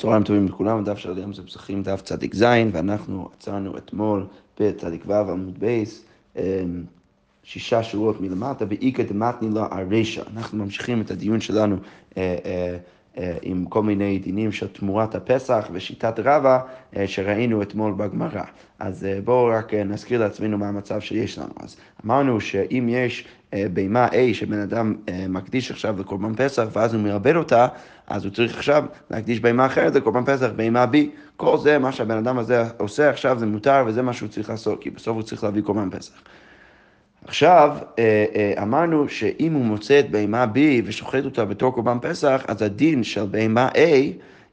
צהריים טובים לכולם, דף של היום זה פסחים דף צדיק ז', ואנחנו עצרנו אתמול בצדיק ו' עמוד בייס, אמ, שישה שורות מלמטה, ואיכא דמתני לה הרשע. אנחנו ממשיכים את הדיון שלנו אה, אה, עם כל מיני דינים של תמורת הפסח ושיטת רבא שראינו אתמול בגמרא. אז בואו רק נזכיר לעצמנו מה המצב שיש לנו. אז אמרנו שאם יש בהמה A שבן אדם מקדיש עכשיו לקורבן פסח ואז הוא מאבד אותה, אז הוא צריך עכשיו להקדיש בהמה אחרת לקורבן פסח, בהמה B. כל זה, מה שהבן אדם הזה עושה עכשיו זה מותר וזה מה שהוא צריך לעשות, כי בסוף הוא צריך להביא קורבן פסח. עכשיו, אה, אה, אמרנו שאם הוא מוצא את בהמה B ושוחט אותה בתור קורבן פסח, אז הדין של בהמה A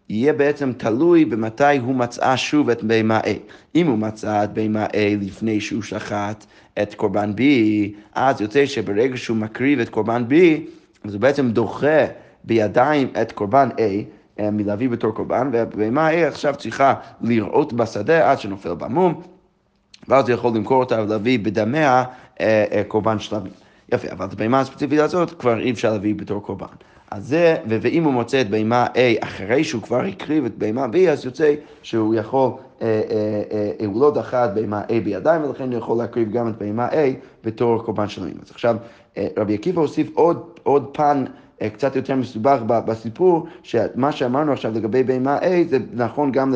יהיה בעצם תלוי במתי הוא מצאה שוב את בהמה A. אם הוא מצא את בהמה A לפני שהוא שחט את קורבן B, אז יוצא שברגע שהוא מקריב את קורבן B, אז הוא בעצם דוחה בידיים את קורבן A. אה, מלהביא בתור קורבן, ובהמה A עכשיו צריכה לראות בשדה עד שנופל במום, ואז הוא יכול למכור אותה ולהביא בדמיה קורבן שלמים. יפה, אבל את הבהמה הספציפית הזאת כבר אי אפשר להביא בתור קורבן. אז זה, ואם הוא מוצא את בהמה A אחרי שהוא כבר הקריב את בהמה B, אז יוצא שהוא יכול, אה, אה, אה, הוא לא דחה את בהמה A בידיים, ולכן הוא יכול להקריב גם את בהמה A בתור קורבן שלמים. אז עכשיו, אה, רבי עקיבא הוסיף עוד, עוד פן אה, קצת יותר מסובך בסיפור, שמה שאמרנו עכשיו לגבי בהמה A זה נכון גם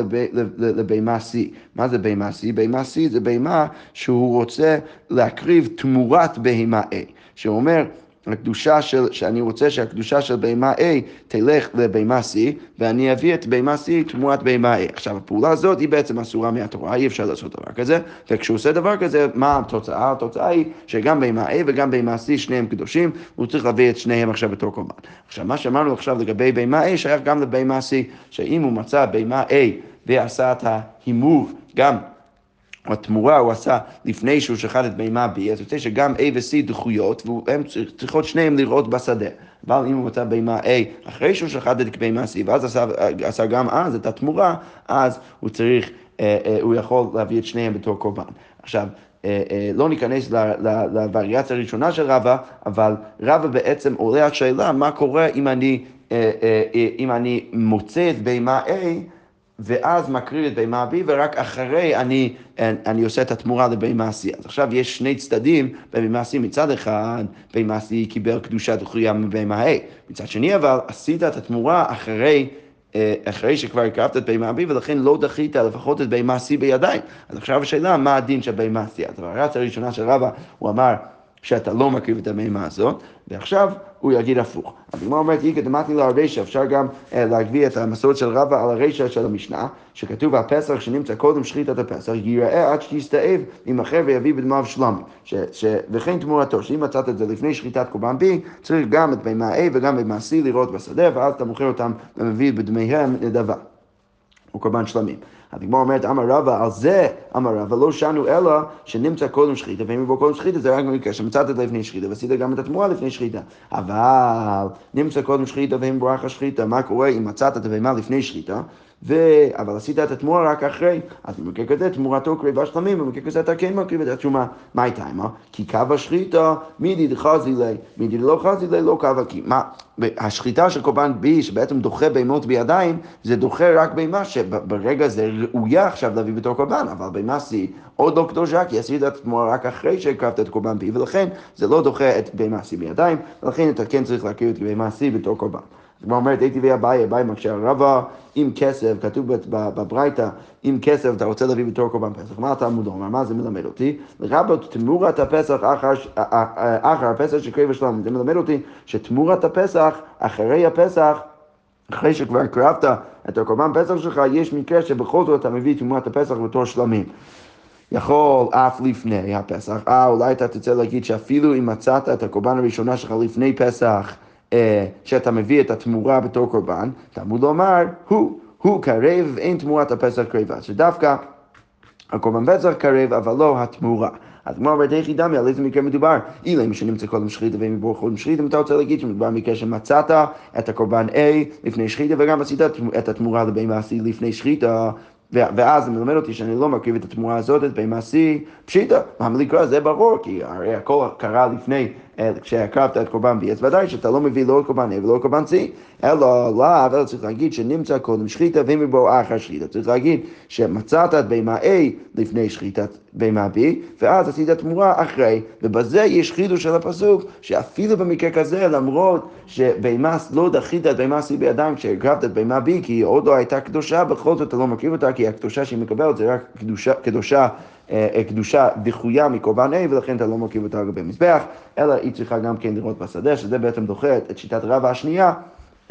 לבהמה C. מה זה בהמה C? בהמה C זה בהמה שהוא רוצה להקריב תמורת בהמה A. שהוא אומר, הקדושה של, שאני רוצה שהקדושה של בהמה A תלך לבהמה C, ואני אביא את בהמה C תמורת בהמה A. עכשיו, הפעולה הזאת היא בעצם אסורה מהתורה, אי אפשר לעשות דבר כזה, וכשהוא עושה דבר כזה, מה התוצאה? התוצאה היא שגם בהמה A וגם בהמה C, שניהם קדושים, הוא צריך להביא את שניהם עכשיו בתור קורבן. עכשיו, מה שאמרנו עכשיו לגבי בהמה A, שייך גם לבהמה C, שאם הוא מצא בהמה A ועשה את ההימור, גם התמורה הוא עשה לפני שהוא שחט את בהמה B, אז יוצא שגם A ו-C דחויות, והם צריכות שניהם לראות בשדה. אבל אם הוא מצא בהמה A אחרי שהוא שחט את בהמה C, ואז עשה, עשה גם אז את התמורה, אז הוא צריך, אה, אה, הוא יכול להביא את שניהם בתור קורבן. עכשיו, אה, לא ניכנס לווריאציה הראשונה של רבא, אבל רבא בעצם עולה השאלה מה קורה אם אני, אם אני מוצא את בהמה A ואז מקריב את בהמה B, ורק אחרי אני, אני עושה את התמורה לבהמה C. אז עכשיו יש שני צדדים בבהמה C. מצד אחד, בהמה C קיבל קדושה דחויה מבהמה A. מצד שני, אבל עשית את התמורה אחרי... אה, אחרי שכבר הקרבת את בהמה B, ולכן לא דחית לפחות את בהמה C בידיים. אז עכשיו השאלה, מה הדין של בהמה C? אז הראשונה של רבא, הוא אמר שאתה לא מקריב את הבהמה הזאת, ועכשיו הוא יגיד הפוך. הגמרא אומרת, איכא דמתני לו הרישא, אפשר גם אה, להגביא את המסורת של רבא על הרישא של המשנה, שכתוב הפסח שנמצא קודם שחיטת הפסח, ייראה עד שתסתאב אחר ויביא בדמיו שלמי. וכן תמורתו, שאם מצאת את זה לפני שחיטת קורבן B, צריך גם את בהמה A וגם בהמה C לראות בשדה, ואז אתה מוכר אותם ומביא בדמיהם נדבה. או קורבן שלמים. הגמרא אומרת, אמר רבא, על זה אמר רבא, לא שנו אלא שנמצא קודם שחיטה, ואם יבוא קודם שחיטה זה רק במקרה שמצאת את לפני שחיטה, ועשית גם את התמורה לפני שחיטה. אבל נמצא קודם שחיטה ואם ברח השחיטה, מה קורה אם מצאת את הבהמה לפני שחיטה? ו... אבל עשית את התמורה רק אחרי, אז במקרה כזה תמורתו קריבה שלמים, במקרה כזה אתה כן מקריב את התשומה. מה הייתה עימה? כי קו השחיטה, מידי דחזי לי, מידי לא חזי לי, לא קו כי מה, השחיטה של קורבן בי, שבעצם דוחה בהמות בידיים, זה דוחה רק בהמה שברגע זה ראויה עכשיו להביא בתור קורבן, אבל בהמה סי עוד לא קדושה, כי עשית את התמורה רק אחרי שהקרבת את קורבן בי, ולכן זה לא דוחה את בהמה סי בידיים, ולכן אתה כן צריך להקריב את בהמה סי בתור קורבן. הגמרא אומרת, הייתי ואביי, אביי מקשה רבא עם כסף, כתוב בברייתא, עם כסף אתה רוצה להביא בתור קורבן פסח. מה התלמוד אומר? מה זה מלמד אותי? לרבות תמורת הפסח אחר הפסח שקרב ושלום. זה מלמד אותי שתמורת הפסח, אחרי הפסח, אחרי שכבר הקרבת את הקורבן פסח שלך, יש מקרה שבכל זאת אתה מביא תמורת הפסח בתור שלמים. יכול אף לפני הפסח. אה, אולי אתה תרצה להגיד שאפילו אם מצאת את הקורבן הראשונה שלך לפני פסח, אה, שאתה מביא את התמורה בתור קורבן, תלמוד לומר, הוא, הוא קרב ואין תמורת הפסח קרבה. שדווקא הקורבן פסח קרב, אבל לא התמורה. אז כמו אומרת, איך ידמי, על איזה מקרה מדובר? אילא אם שנמצא קודם שחיתה ואם יבור קודם שחיתה, אם אתה רוצה להגיד שמדובר במקרה שמצאת את הקורבן A לפני שחיתה וגם עשית את התמורה לבהמה C לפני שחיתה, ואז זה מלמד אותי שאני לא מרכיב את התמורה הזאת, את בהמה C, פשיטה, מה לקרוא? זה ברור, כי הרי הכל קרה לפני אה, כשהקרבת את קורבן בי, אז ודאי שאתה לא מביא לא קורבן A ולא קורבן C, אלא לאו, אלא צריך להגיד שנמצא קודם שחיטה ומבוא אחר שחיטה. צריך להגיד שמצאת את בהמה A לפני שחיטת בהמה B, ואז עשית תמורה אחרי, ובזה יש חידוש של הפסוק, שאפילו במקרה כזה, למרות שבהמה לא דחית את בהמה C בידיים כשהקרבת את בהמה B, כי היא עוד לא הייתה קדושה, בכל זאת אתה לא מקריב אותה, כי הקדושה שהיא מקבלת זה רק קדושה, קדושה קדושה דחויה מקורבן A, ולכן אתה לא מרכיב אותה על גבי מזבח, אלא היא צריכה גם כן לראות בשדה, שזה בעצם דוחה את שיטת רבא השנייה,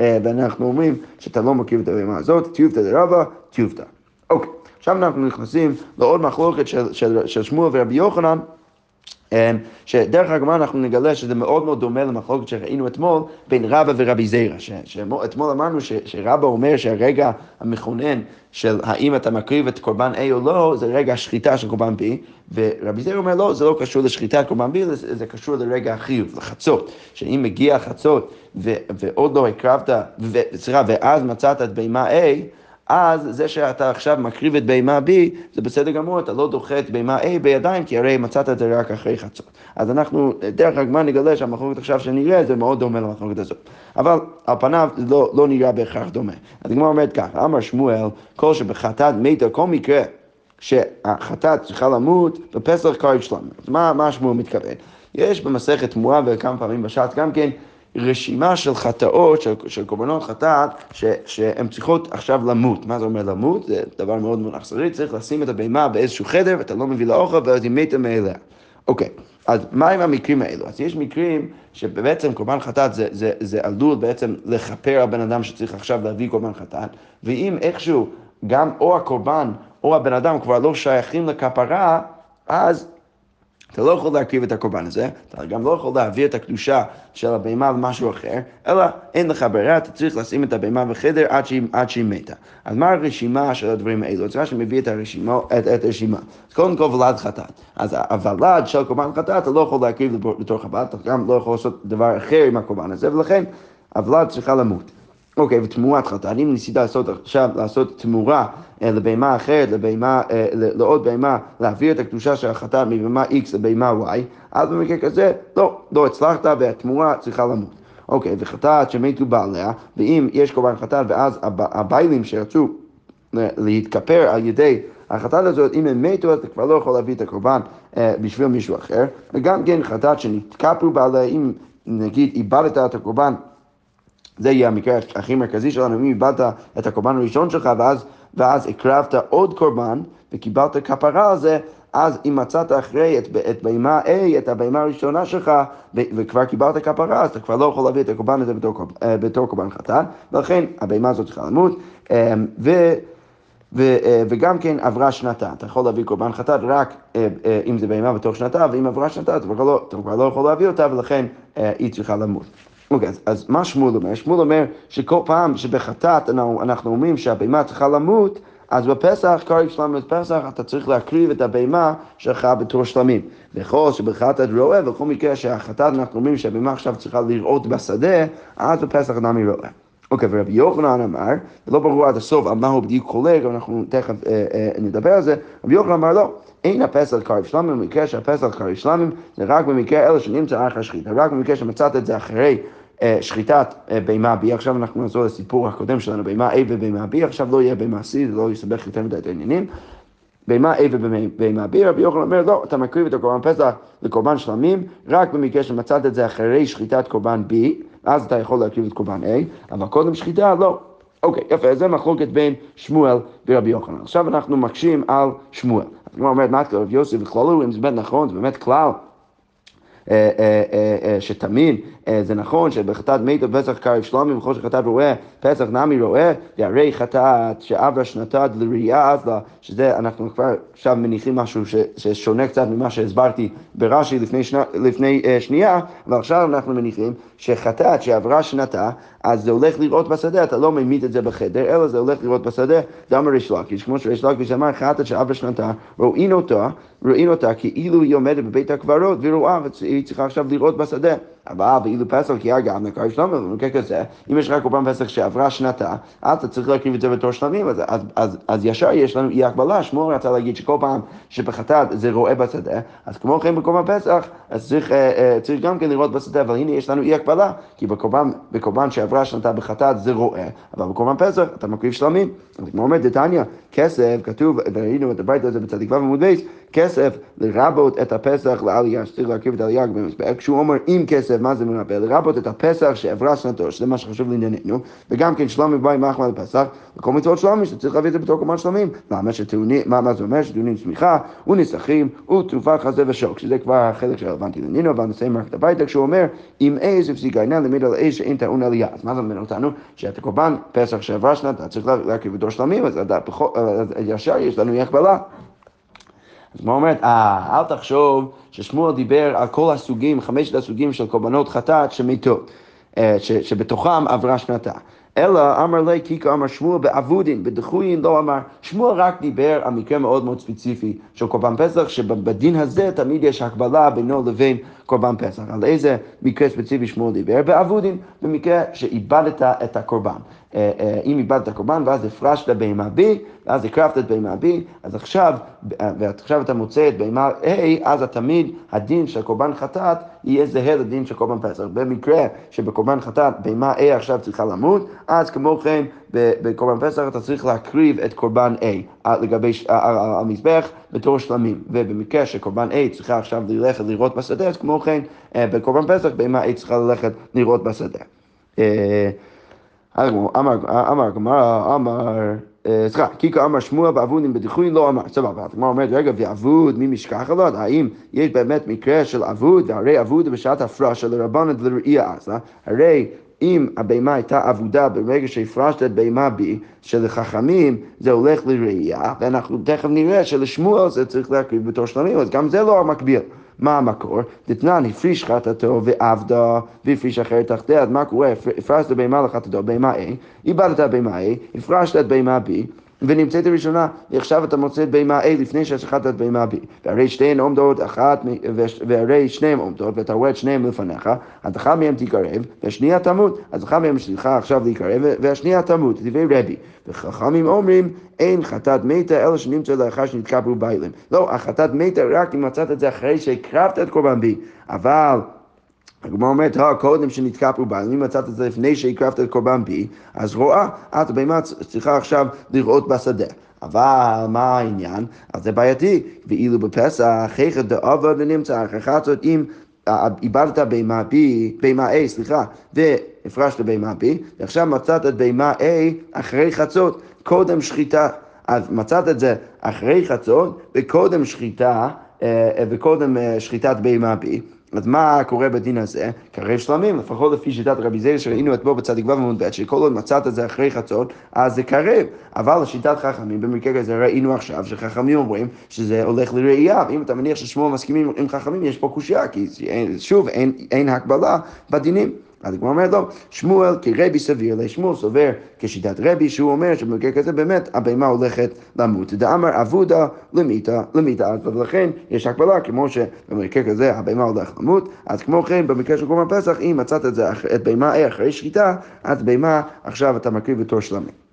אה, ואנחנו אומרים שאתה לא מרכיב את הבהמה הזאת, טיובתא דרבא, טיובתא. אוקיי, עכשיו אנחנו נכנסים לעוד מחלוקת של, של, של שמואל ורבי יוחנן. אמ, שדרך אגב אנחנו נגלה שזה מאוד מאוד דומה למחלוקת שראינו אתמול בין רבא ורבי זיירא, שאתמול אמרנו שרבא אומר שהרגע המכונן של האם אתה מקריב את קורבן A או לא, זה רגע השחיטה של קורבן B, ורבי זיירא אומר לא, זה לא קשור לשחיטת קורבן B, זה קשור לרגע החיוב, לחצות, שאם מגיע חצות ועוד לא הקרבת, סליחה, ואז מצאת את בהמה A, אז זה שאתה עכשיו מקריב את בהמה B, זה בסדר גמור, אתה לא דוחה את בהמה A בידיים, כי הרי מצאת את זה רק אחרי חצות. אז אנחנו, דרך הגמר נגלה שהמחלוקת עכשיו שנראה, זה מאוד דומה למחלוקת הזאת. אבל על פניו לא, לא נראה בהכרח דומה. אז הגמר אומרת ככה, אמר שמואל, כל שבחטאת מתה, כל מקרה שהחטאת צריכה למות, בפסח קרב שלמה. אז מה, מה שמואל מתכוון? יש במסכת תמורה וכמה פעמים בשעת גם כן, רשימה של חטאות, של, של קורבנות חטאת, שהן צריכות עכשיו למות. מה זה אומר למות? זה דבר מאוד מאוד אכזרי, צריך לשים את הבהמה באיזשהו חדר, ואתה לא מביא לה אוכל, ואז היא מתה מאליה. אוקיי, אז מה עם המקרים האלו? אז יש מקרים שבעצם קורבן חטאת זה, זה, זה עלול בעצם לכפר על בן אדם שצריך עכשיו להביא קורבן חטאת, ואם איכשהו גם או הקורבן או הבן אדם כבר לא שייכים לכפרה, אז אתה לא יכול להקריב את הקורבן הזה, אתה גם לא יכול להעביר את הקדושה של הבהמה למשהו אחר, אלא אין לך ברירה, אתה צריך לשים את הבהמה בחדר עד שהיא, עד שהיא מתה. אז מה הרשימה של הדברים האלו? אז רש"י מביא את הרשימה, את, את הרשימה. אז קודם כל ולד חטאת. אז הוולד של קורבן חטאת, אתה לא יכול להקריב בתור חב"ד, אתה גם לא יכול לעשות דבר אחר עם הקורבן הזה, ולכן הוולד צריכה למות. אוקיי, ותמורת חטאת, אם ניסית לעשות עכשיו, לעשות תמורה אה, לבהמה אחרת, לבהמה, אה, לעוד בהמה, להעביר את הקדושה של החטאת מבהמה X לבהמה Y, אז במקרה כזה, לא, לא הצלחת והתמורה צריכה למות. אוקיי, וחטאת שמתו בעליה, ואם יש קורבן חטאת ואז הביילים שרצו להתכפר על ידי החטאת הזאת, אם הם מתו, אתה כבר לא יכול להביא את הקורבן אה, בשביל מישהו אחר. וגם כן חטאת שנתקפו בעליה, אם נגיד איבדת את הקורבן זה יהיה המקרה הכי מרכזי שלנו, אם איבדת את הקורבן הראשון שלך ואז, ואז הקרבת עוד קורבן וקיבלת כפרה על זה, אז אם מצאת אחרי את, את בהמה A, את הבהמה הראשונה שלך, ו, וכבר קיבלת כפרה, אז אתה כבר לא יכול להביא את הקורבן הזה בתור, אה, בתור קורבן חתן, ולכן הבהמה הזאת צריכה למות. אה, ו... ו, אה, וגם כן עברה שנתה, אתה יכול להביא קורבן חטאת רק אם זה בהמה בתוך שנתה, ואם עברה שנתה אתה כבר לא, אתה כבר לא יכול להביא אותה, ולכן היא צריכה למות. אוקיי, אז, אז מה שמואל אומר? שמואל אומר שכל פעם שבחטאת אנחנו, אנחנו אומרים שהבהמה צריכה למות, אז בפסח, קרעי שלם בפסח, אתה צריך להקריב את הבהמה שלך בתור שלמים. וכל שבחטאת רואה, וכל מקרה שהחטאת אנחנו אומרים שהבהמה עכשיו צריכה לראות בשדה, אז בפסח אדם רואה. אוקיי, ורבי יוחנן אמר, לא ברור עד הסוף על מה הוא בדיוק חולק, אנחנו תכף אה, אה, נדבר על זה, רבי יוחנן אמר לא, אין הפסח קרב שלמים, במקרה שהפסח קרב שלמים, זה רק במקרה אלה שנמצא אחרי שחיטה, רק במקרה שמצאת את זה אחרי שחיטת אה, בהמה B, עכשיו אנחנו נחזור לסיפור הקודם שלנו, בהמה A ובהמה B, עכשיו לא יהיה בהמה C, זה לא יסבך יותר מדי את העניינים. בהמה A ובהמה B, רבי יוחנן אומר, לא, אתה מקריב את הקורבן פסח לקורבן שלמים, רק במקרה שמצאת את זה אחרי שחיטת קורבן B, אז אתה יכול להקריב את קורבן A, אבל קודם שחיטה, לא. אוקיי, יפה, זה מחלוקת בין שמואל ורבי יוחנן. עכשיו אנחנו מקשים על שמואל. הגמרא אומרת, מה רבי יוסף וכללו, אם זה באמת נכון, זה באמת כלל. אה, אה, שתמיד זה נכון שבחטאת מת בפסח קרב שלומי וכל שחטאת רואה, פסח נמי רואה, והרי חטאת שעברה שנתת לראייה אז לה, שזה אנחנו כבר עכשיו מניחים משהו ששונה קצת ממה שהסברתי ברש"י לפני, שני, לפני שנייה, ועכשיו אנחנו מניחים שחטאת שעברה שנתה, אז זה הולך לראות בשדה, אתה לא ממית את זה בחדר, אלא זה הולך לראות בשדה, גם ריש לקיש, כמו שריש לקיש אמר, חטאת שעברה שנתה, רואים אותה, רואים אותה כאילו היא עומדת בבית הקברות ורואה, והיא צריכה עכשיו לראות בשדה. אבל ואילו פסח כי גם לקרב שלמה, במקרה כזה, אם יש לך קורבן פסח שעברה שנתה, אז אתה צריך להקריב את זה בתור שלמים, אז, אז, אז, אז ישר יש לנו אי הקבלה, שמואל רצה להגיד שכל פעם שבחטאת זה רואה בשדה, אז כמו כן בקורבן פסח, אז צריך, אה, אה, צריך גם כן לראות בשדה, אבל הנה יש לנו אי הקבלה, כי בקורבן, בקורבן שעברה שנתה בחטאת זה רואה, אבל בקורבן פסח אתה מקריב שלמים. אז כמו אומר דתניא, כסף, כתוב, וראינו את הבית הזה בצדיק ו' עמוד בייס, כסף לרבות את הפסח לעלייה, שצריך להרכיב את העלייה במזבח, כשהוא אומר עם כסף, מה זה מרבה? לרבות את הפסח שעברה שנתו, שזה מה שחשוב לענייננו, וגם כן שלומי בא עם מחמד לפסח, וכל מצוות שלומי שצריך להביא את זה בתור קומן שלמים. למה שטעונים, מה, מה זה אומר? שטעונים צמיחה, ונסכים, ותרופה חזה ושוק, שזה כבר החלק שרלוונטי לענייננו, אבל נסיים רק את הביתה, כשהוא אומר, עם עז הפסיק העניין למד על עז שאין טעון עלייה. אז מה זה אומר אותנו? שאת הקורבן פסח שעברה שנתה, צריך להרכיב בתור שלמים, אז ישר יש לנו אי אז מה אומרת, אה, אל תחשוב ששמואל דיבר על כל הסוגים, חמשת הסוגים של קורבנות חטאת שמתות, אה, שבתוכם עברה שנתה. אלא אמר לי קיקה אמר שמואל באבודין, בדחויין לא אמר. שמואל רק דיבר על מקרה מאוד מאוד ספציפי של קורבן פסח, שבדין הזה תמיד יש הקבלה בינו לבין קורבן פסח. על איזה מקרה ספציפי שמואל דיבר? באבודין, במקרה שאיבדת את הקורבן. אה, אה, אם איבדת קורבן ואז הפרשת בהמה B, ואז הקרבת את בהמה B, אז עכשיו, אה, ועכשיו אתה מוצא את בהמה A, אז תמיד הדין של קורבן חטאת יהיה זהה לדין של קורבן פסח. במקרה שבקורבן חטאת בהמה A עכשיו צריכה למות, אז כמו כן בקורבן פסח אתה צריך להקריב את קורבן A לגבי המזבח בתור שלמים. ובמקרה שקורבן A צריכה עכשיו ללכת לראות בשדה, אז כמו כן בקורבן פסח בהמה A צריכה ללכת לראות בשדה. אמר הגמרא, אמר, סליחה, קיקה אמר שמואל באבודים בדיחוי לא אמר, סבבה, הגמרא אומרת, רגע, ואבוד, מי משכח עליו? האם יש באמת מקרה של אבוד, והרי אבוד בשעת הפרשה לרבנת ולראייה עשה, הרי אם הבהמה הייתה אבודה ברגע שהפרשת את בהמה בי, שלחכמים זה הולך לראייה, ואנחנו תכף נראה שלשמואל זה צריך להקריב בתור שלמים, אז גם זה לא המקביל. מה המקור? דתנן הפריש חטאתו ועבדה והפריש אחרת תחתיה, אז מה קורה? הפרשת בהמה לחטאתו, בהמה A, איבדת בהמה A, הפרשת את בהמה B, ונמצאת ראשונה, ועכשיו אתה מוצא את בהמה A לפני ששחטת את בהמה B. והרי שתיהן עומדות אחת, והרי שניהם עומדות, ואתה רואה את שניהם לפניך, אז אחת מהם תקרב, והשנייה תמות. אז אחת מהם שלך עכשיו להיקרב, והשנייה תמות, דברי רבי. וחכמים אומרים, אין חטאת מתה, אלא שנמצא לאחר שנתקבלו ביילים. לא, החטאת מתה רק אם מצאת את זה אחרי שהקרבת את קורבן בי. אבל... הגמרא אומרת, קודם שנתקפו בה, אם מצאת את זה לפני שהקרבת את קורבן בי, אז רואה, את באמת צריכה עכשיו לראות בשדה. אבל מה העניין? אז זה בעייתי. ואילו בפסח, חייכת דאבה ונמצא, חצות, אם איבדת בהמה B, בהמה A, סליחה, והפרשת בהמה B, ועכשיו מצאת את בהמה A אחרי חצות, קודם שחיטה. אז מצאת את זה אחרי חצות, וקודם שחיטה, וקודם שחיטת בהמה B. אז מה קורה בדין הזה? קרב שלמים, לפחות לפי שיטת רבי זיר שראינו אתמול בצדיק ו' עמוד ב', שכל עוד מצאת את זה אחרי חצות, אז זה קרב. אבל לשיטת חכמים, במקרה כזה ראינו עכשיו שחכמים אומרים שזה הולך לראייה, ואם אתה מניח ששמואל מסכימים עם חכמים, יש פה קושייה, כי שוב, אין, אין הקבלה בדינים. אז הגמרא אומרת לו, שמואל כרבי סביר לשמואל סובר כשיטת רבי, שהוא אומר שבמקרה כזה באמת הבהמה הולכת למות. דאמר אבודה למיתה, למיתה, ולכן יש הקבלה, כמו שבמקרה כזה הבהמה הולכת למות, אז כמו כן במקרה של קורבן פסח, אם מצאת את זה, את בהמה אחרי שחיטה, אז בהמה עכשיו אתה מקריב בתור שלמים.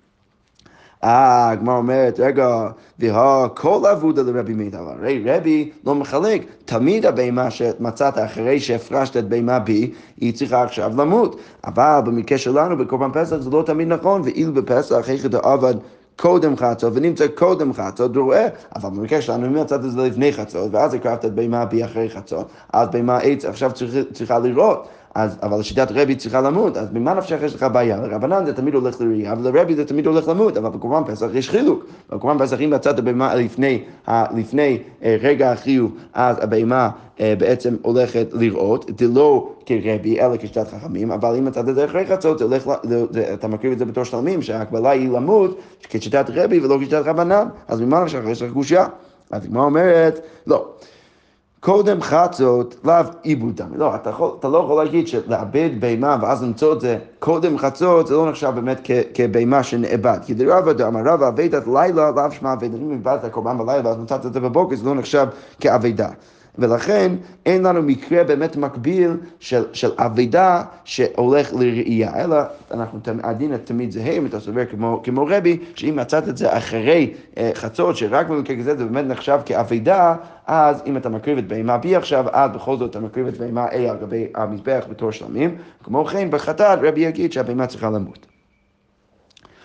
אה, הגמרא אומרת, רגע, והכל אבודה לרבי מידע, הרי רבי לא מחלק, תמיד הבהמה שמצאת אחרי שהפרשת את בהמה בי, היא צריכה עכשיו למות. אבל במקרה שלנו, בקורבן פסח, זה לא תמיד נכון, ואילו בפסח, איך אתה עבד קודם חצות, ונמצא קודם חצות, רואה, אבל במקרה שלנו, אם מצאת את זה לפני חצות, ואז הקרבת את בהמה בי אחרי חצות, אז בהמה עץ עכשיו צריכה לראות. אז, אבל שיטת רבי צריכה למות, אז ממה נפשך יש לך בעיה? לרבנן זה תמיד הולך לראייה, ולרבי זה תמיד הולך למות, אבל בקורבן פסח יש חילוק. בקורבן פסח אם מצאת בהמה לפני, לפני אה, רגע החיוב, אז הבהמה אה, בעצם הולכת לראות, זה לא כרבי, אלא כשיטת חכמים, אבל אם מצאת את זה אחרי חצות, אתה מקריב את זה בתור שלמים, שההקבלה היא למות כשיטת רבי ולא כשיטת רבנן, אז ממה נפשך יש לך קושייה? אז הגמרא אומרת, לא. קודם חצות, לאו עיבוד דמי. לא, אתה, יכול, אתה לא יכול להגיד שלאבד בהמה ואז למצוא את זה קודם חצות, זה לא נחשב באמת כבהמה שנאבד. כי דרבא דאמר רבא אבדת לילה, לאו שמע אבדת. אם איבדת קורבן בלילה ואז מצאת את זה בבוקר, זה לא נחשב כאבדה. ולכן אין לנו מקרה באמת מקביל של, של אבידה שהולך לראייה, אלא אנחנו, הדין תמיד זהה, אם אתה סובר כמו, כמו רבי, שאם מצאת את זה אחרי אה, חצות, שרק במקרה כזה זה באמת נחשב כאבידה, אז אם אתה מקריב את בהמה B עכשיו, אז בכל זאת אתה מקריב את בהמה A על גבי המזבח בתור שלמים. כמו כן, בחטאת רבי יגיד שהבהמה צריכה למות.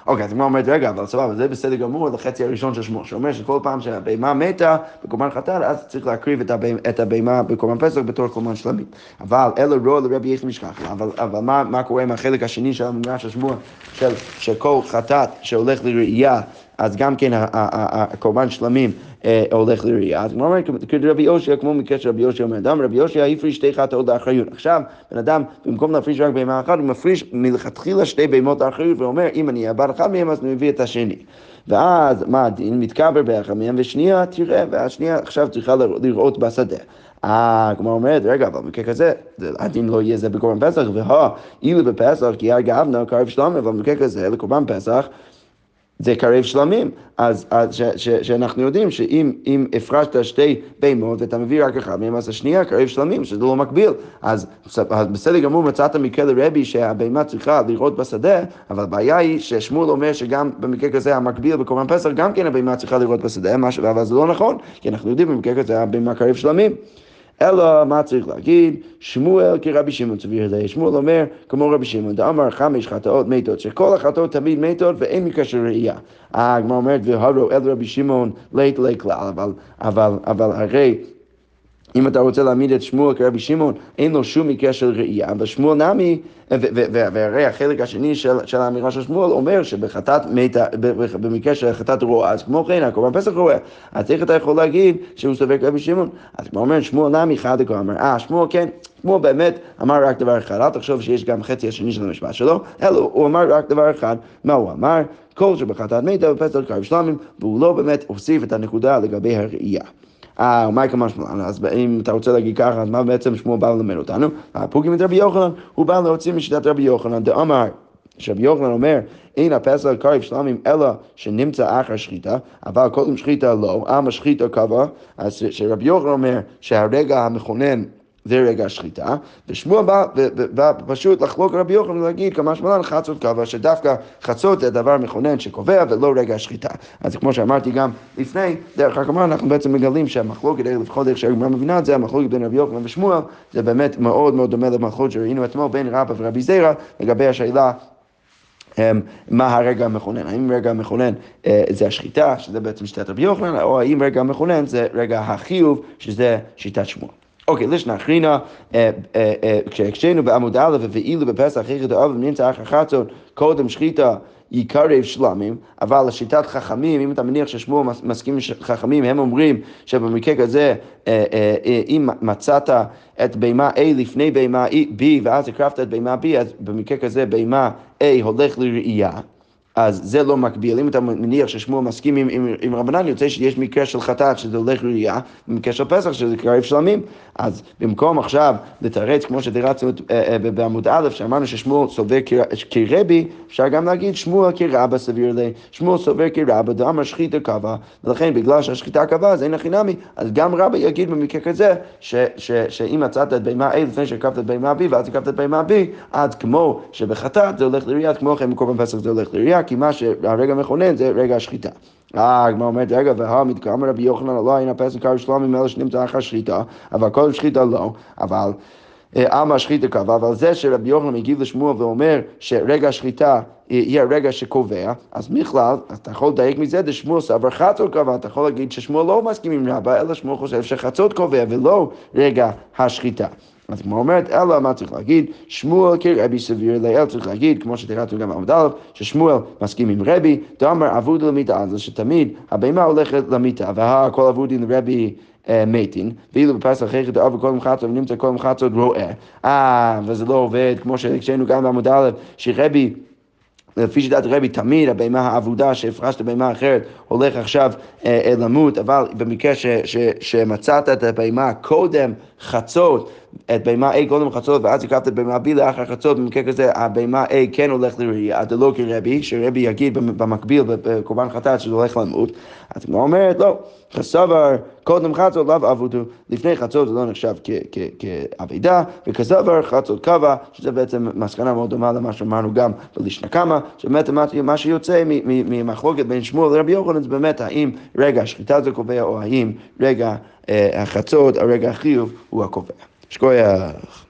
אוקיי, אז הגמרא אומרת, רגע, אבל סבבה, זה בסדר גמור לחצי הראשון של שמו, שאומר שכל פעם שהבהמה מתה בקורבן חטאת, אז צריך להקריב את הבהמה בקורבן פסח בתור קורבן שלמים. אבל אלא רוע לרבי יחי משכח, אבל, אבל מה, מה קורה עם החלק השני של המדרש של שמוע, של, שכל חטאת שהולך לראייה, אז גם כן הקורבן שלמים אה, הולך לראייה. אז כמו כרבי יושע, כמו מקרה של רבי יושע אומר, אדם רבי יושע הפריש שתי חטאות לאחריות. עכשיו, בן אדם, במקום להפריש רק בהמה אחת, הוא מפריש מלכתחילה שתי בהמות לאחריות, ואומר, אם אני אבד אחד מהם, אז אני מביא את השני. ואז, מה הדין? מתקבר באחד מהם, ושנייה תראה, והשנייה עכשיו צריכה לראות בשדה. אה, כמו אומרת, רגע, אבל במקרה כזה, הדין לא יהיה זה בקורבן פסח, והא, אילו בפסח, כי הרגע גאבנה, קרב שלמה, אבל במקרה כזה, לקורבן פסח, זה קרב שלמים, אז, אז ש, ש, שאנחנו יודעים שאם הפרשת שתי בהמות ואתה מביא רק אחד מהם, אז השנייה קרב שלמים, שזה לא מקביל. אז, אז בסדר גמור מצאת מקרה לרבי שהבהמה צריכה לראות בשדה, אבל הבעיה היא ששמואל אומר שגם במקרה כזה המקביל בקורבן פסח, גם כן הבהמה צריכה לראות בשדה, אבל זה לא נכון, כי אנחנו יודעים במקרה כזה הבהמה קרב שלמים. אלא מה צריך להגיד? שמואל כרבי שמעון סביר ליה. שמואל אומר, כמו רבי שמעון, דאמר חמש חטאות מתות, שכל החטאות תמיד מתות ואין מקרה של ראייה. הגמרא אומרת, והרו אל רבי שמעון לית לית כלל, אבל, אבל, אבל הרי אם אתה רוצה להעמיד את שמואל כרבי שמעון, אין לו שום מקרה של ראייה, אבל שמואל נמי, והרי החלק השני של, של האמירה של שמואל אומר שבחטאת מתה, במקרה של חטאת רועה, אז כמו כן, הקורבן פסח רועה, אז איך אתה יכול להגיד שהוא סובר כרבי שמעון? אז כמו אומר, שמואל נמי חד אמר, אה, שמואל כן, שמואל באמת אמר רק דבר אחד, אל תחשוב שיש גם חצי השני של המשפט שלו, אלא הוא אמר רק דבר אחד, מה הוא אמר? כל שבחטאת מתה בפסח קרב שלמים, והוא לא באמת הוסיף את הנקודה לגבי הראייה. אה, ומאי כמה שמואל? אז אם אתה רוצה להגיד ככה, אז מה בעצם שמואל בא ללמד אותנו? הפוקים את רבי יוחנן, הוא בא להוציא משיטת רבי יוחנן, דאמר, שרבי יוחנן אומר, אין הפסל קריב שלמים אלא שנמצא אחר שחיטה, אבל קודם שחיטה לא, עם השחיטה קבע, אז שרבי יוחנן אומר שהרגע המכונן זה רגע השחיטה, ושמואל בא, בא פשוט לחלוק רבי יוחנן ולהגיד כמה שמלן חצות קבע, שדווקא חצות זה דבר מכונן שקובע ולא רגע השחיטה. אז כמו שאמרתי גם לפני, דרך הגמרא אנחנו בעצם מגלים שהמחלוקת, לפחות איך שהגמרא מבינה את זה, המחלוקת בין רבי יוחנן ושמואל, זה באמת מאוד מאוד דומה למחלוקת שראינו אתמול בין רבא ורבי זיירא לגבי השאלה אמ, מה הרגע המכונן, האם רגע המכונן אה, זה השחיטה, שזה בעצם שיטת רבי יוחנן, או האם רגע המכונן זה רגע החיוב, שזה שיטת שמואל. אוקיי, לשנה אחרינה, אה, אה, אה, כשהקשינו בעמוד א' ואילו בפסח אחרי דאב נמצא אחר חצות קודם שחיטה יקרב שלמים, אבל לשיטת חכמים, אם אתה מניח ששמואל מסכים חכמים, הם אומרים שבמקרה כזה, אם מצאת את בהמה A לפני בהמה B ואז הקרבת את בהמה B, אז במקרה כזה בהמה A הולך לראייה. אז זה לא מקביל. אם אתה מניח ששמואל מסכים עם, עם, עם רבנן, יוצא שיש מקרה של חטאת שזה הולך ראייה, במקרה של פסח שזה קרב שלמים. אז במקום עכשיו לתרץ, כמו שתרצנו אה, אה, בעמוד א', שאמרנו ששמואל סובר כרבי, אפשר גם להגיד שמואל כרבא סביר לי, שמואל סובר כרבא, דאמר שחיטה קבע, ולכן בגלל שהשחיטה קבע אז אין הכי נמי, אז גם רבא יגיד במקרה כזה, ש, ש, שאם מצאת את בהמה A לפני שהקרבת את בהמה B, ואז הקרבת את בהמה B, אז כמו שבחטאת זה הולך לראייה, כמו כן בקורבן פסח זה הולך לראייה, כי מה שהרגע מכונן זה רגע השחיטה. אה, הגמרא אומרת, רגע, והמתקרא אמר רבי יוחנן, לא היינו פסק קר שלום אלה שנמצא אחר שחיטה, אבל קודם שחיטה לא, אבל... עלמא שחיטה קבע, אבל זה שרבי יוחנן מגיב לשמואל ואומר שרגע השחיטה יהיה הרגע שקובע, אז בכלל, אתה יכול לדייק מזה, דשמואל סבר חצות קבע, אתה יכול להגיד ששמואל לא מסכים עם רבא, אלא שמואל חושב שחצות קובע ולא רגע השחיטה. אז כמו אומרת, אלא מה צריך להגיד? שמואל כרבי סביר לאל צריך להגיד, כמו שתראינו גם בעמוד א', ששמואל מסכים עם רבי, דאמר אבוד למיתה, אז שתמיד הבהמה הולכת למיתה, והכל אבודי לרבי אה, מתין, ואילו בפסח אחרי דאב וכל מחצות ונמצא כל מחצות רואה. אה, וזה לא עובד, כמו שהקשינו גם בעמוד א', שרבי לפי שיטת רבי, תמיד הבהמה האבודה שהפרשת בהמה אחרת הולך עכשיו אה, אה, למות, אבל במקרה ש, ש, שמצאת את הבהמה קודם חצות, את בהמה A קודם חצות, ואז הקפת את בהמה B לאחר חצות, במקרה כזה הבהמה A כן הולך לראייה, עד לא כרבי, שרבי יגיד במקביל בקורבן חטאת שזה הולך למות, אז היא אומרת? לא, כסבר, קודם חצות לאו עבודו, לפני חצות זה לא נחשב כאבידה, וכסבר חצות קבע, שזה בעצם מסקנה מאוד דומה למה שאמרנו גם בלישנא קמא, שבאמת מה שיוצא ממחלוקת בין שמואל לרבי יוחנן זה באמת האם רגע השחיטה זה קובע, או האם רגע החצות, הרגע החיוב הוא הקובע. שכוייח.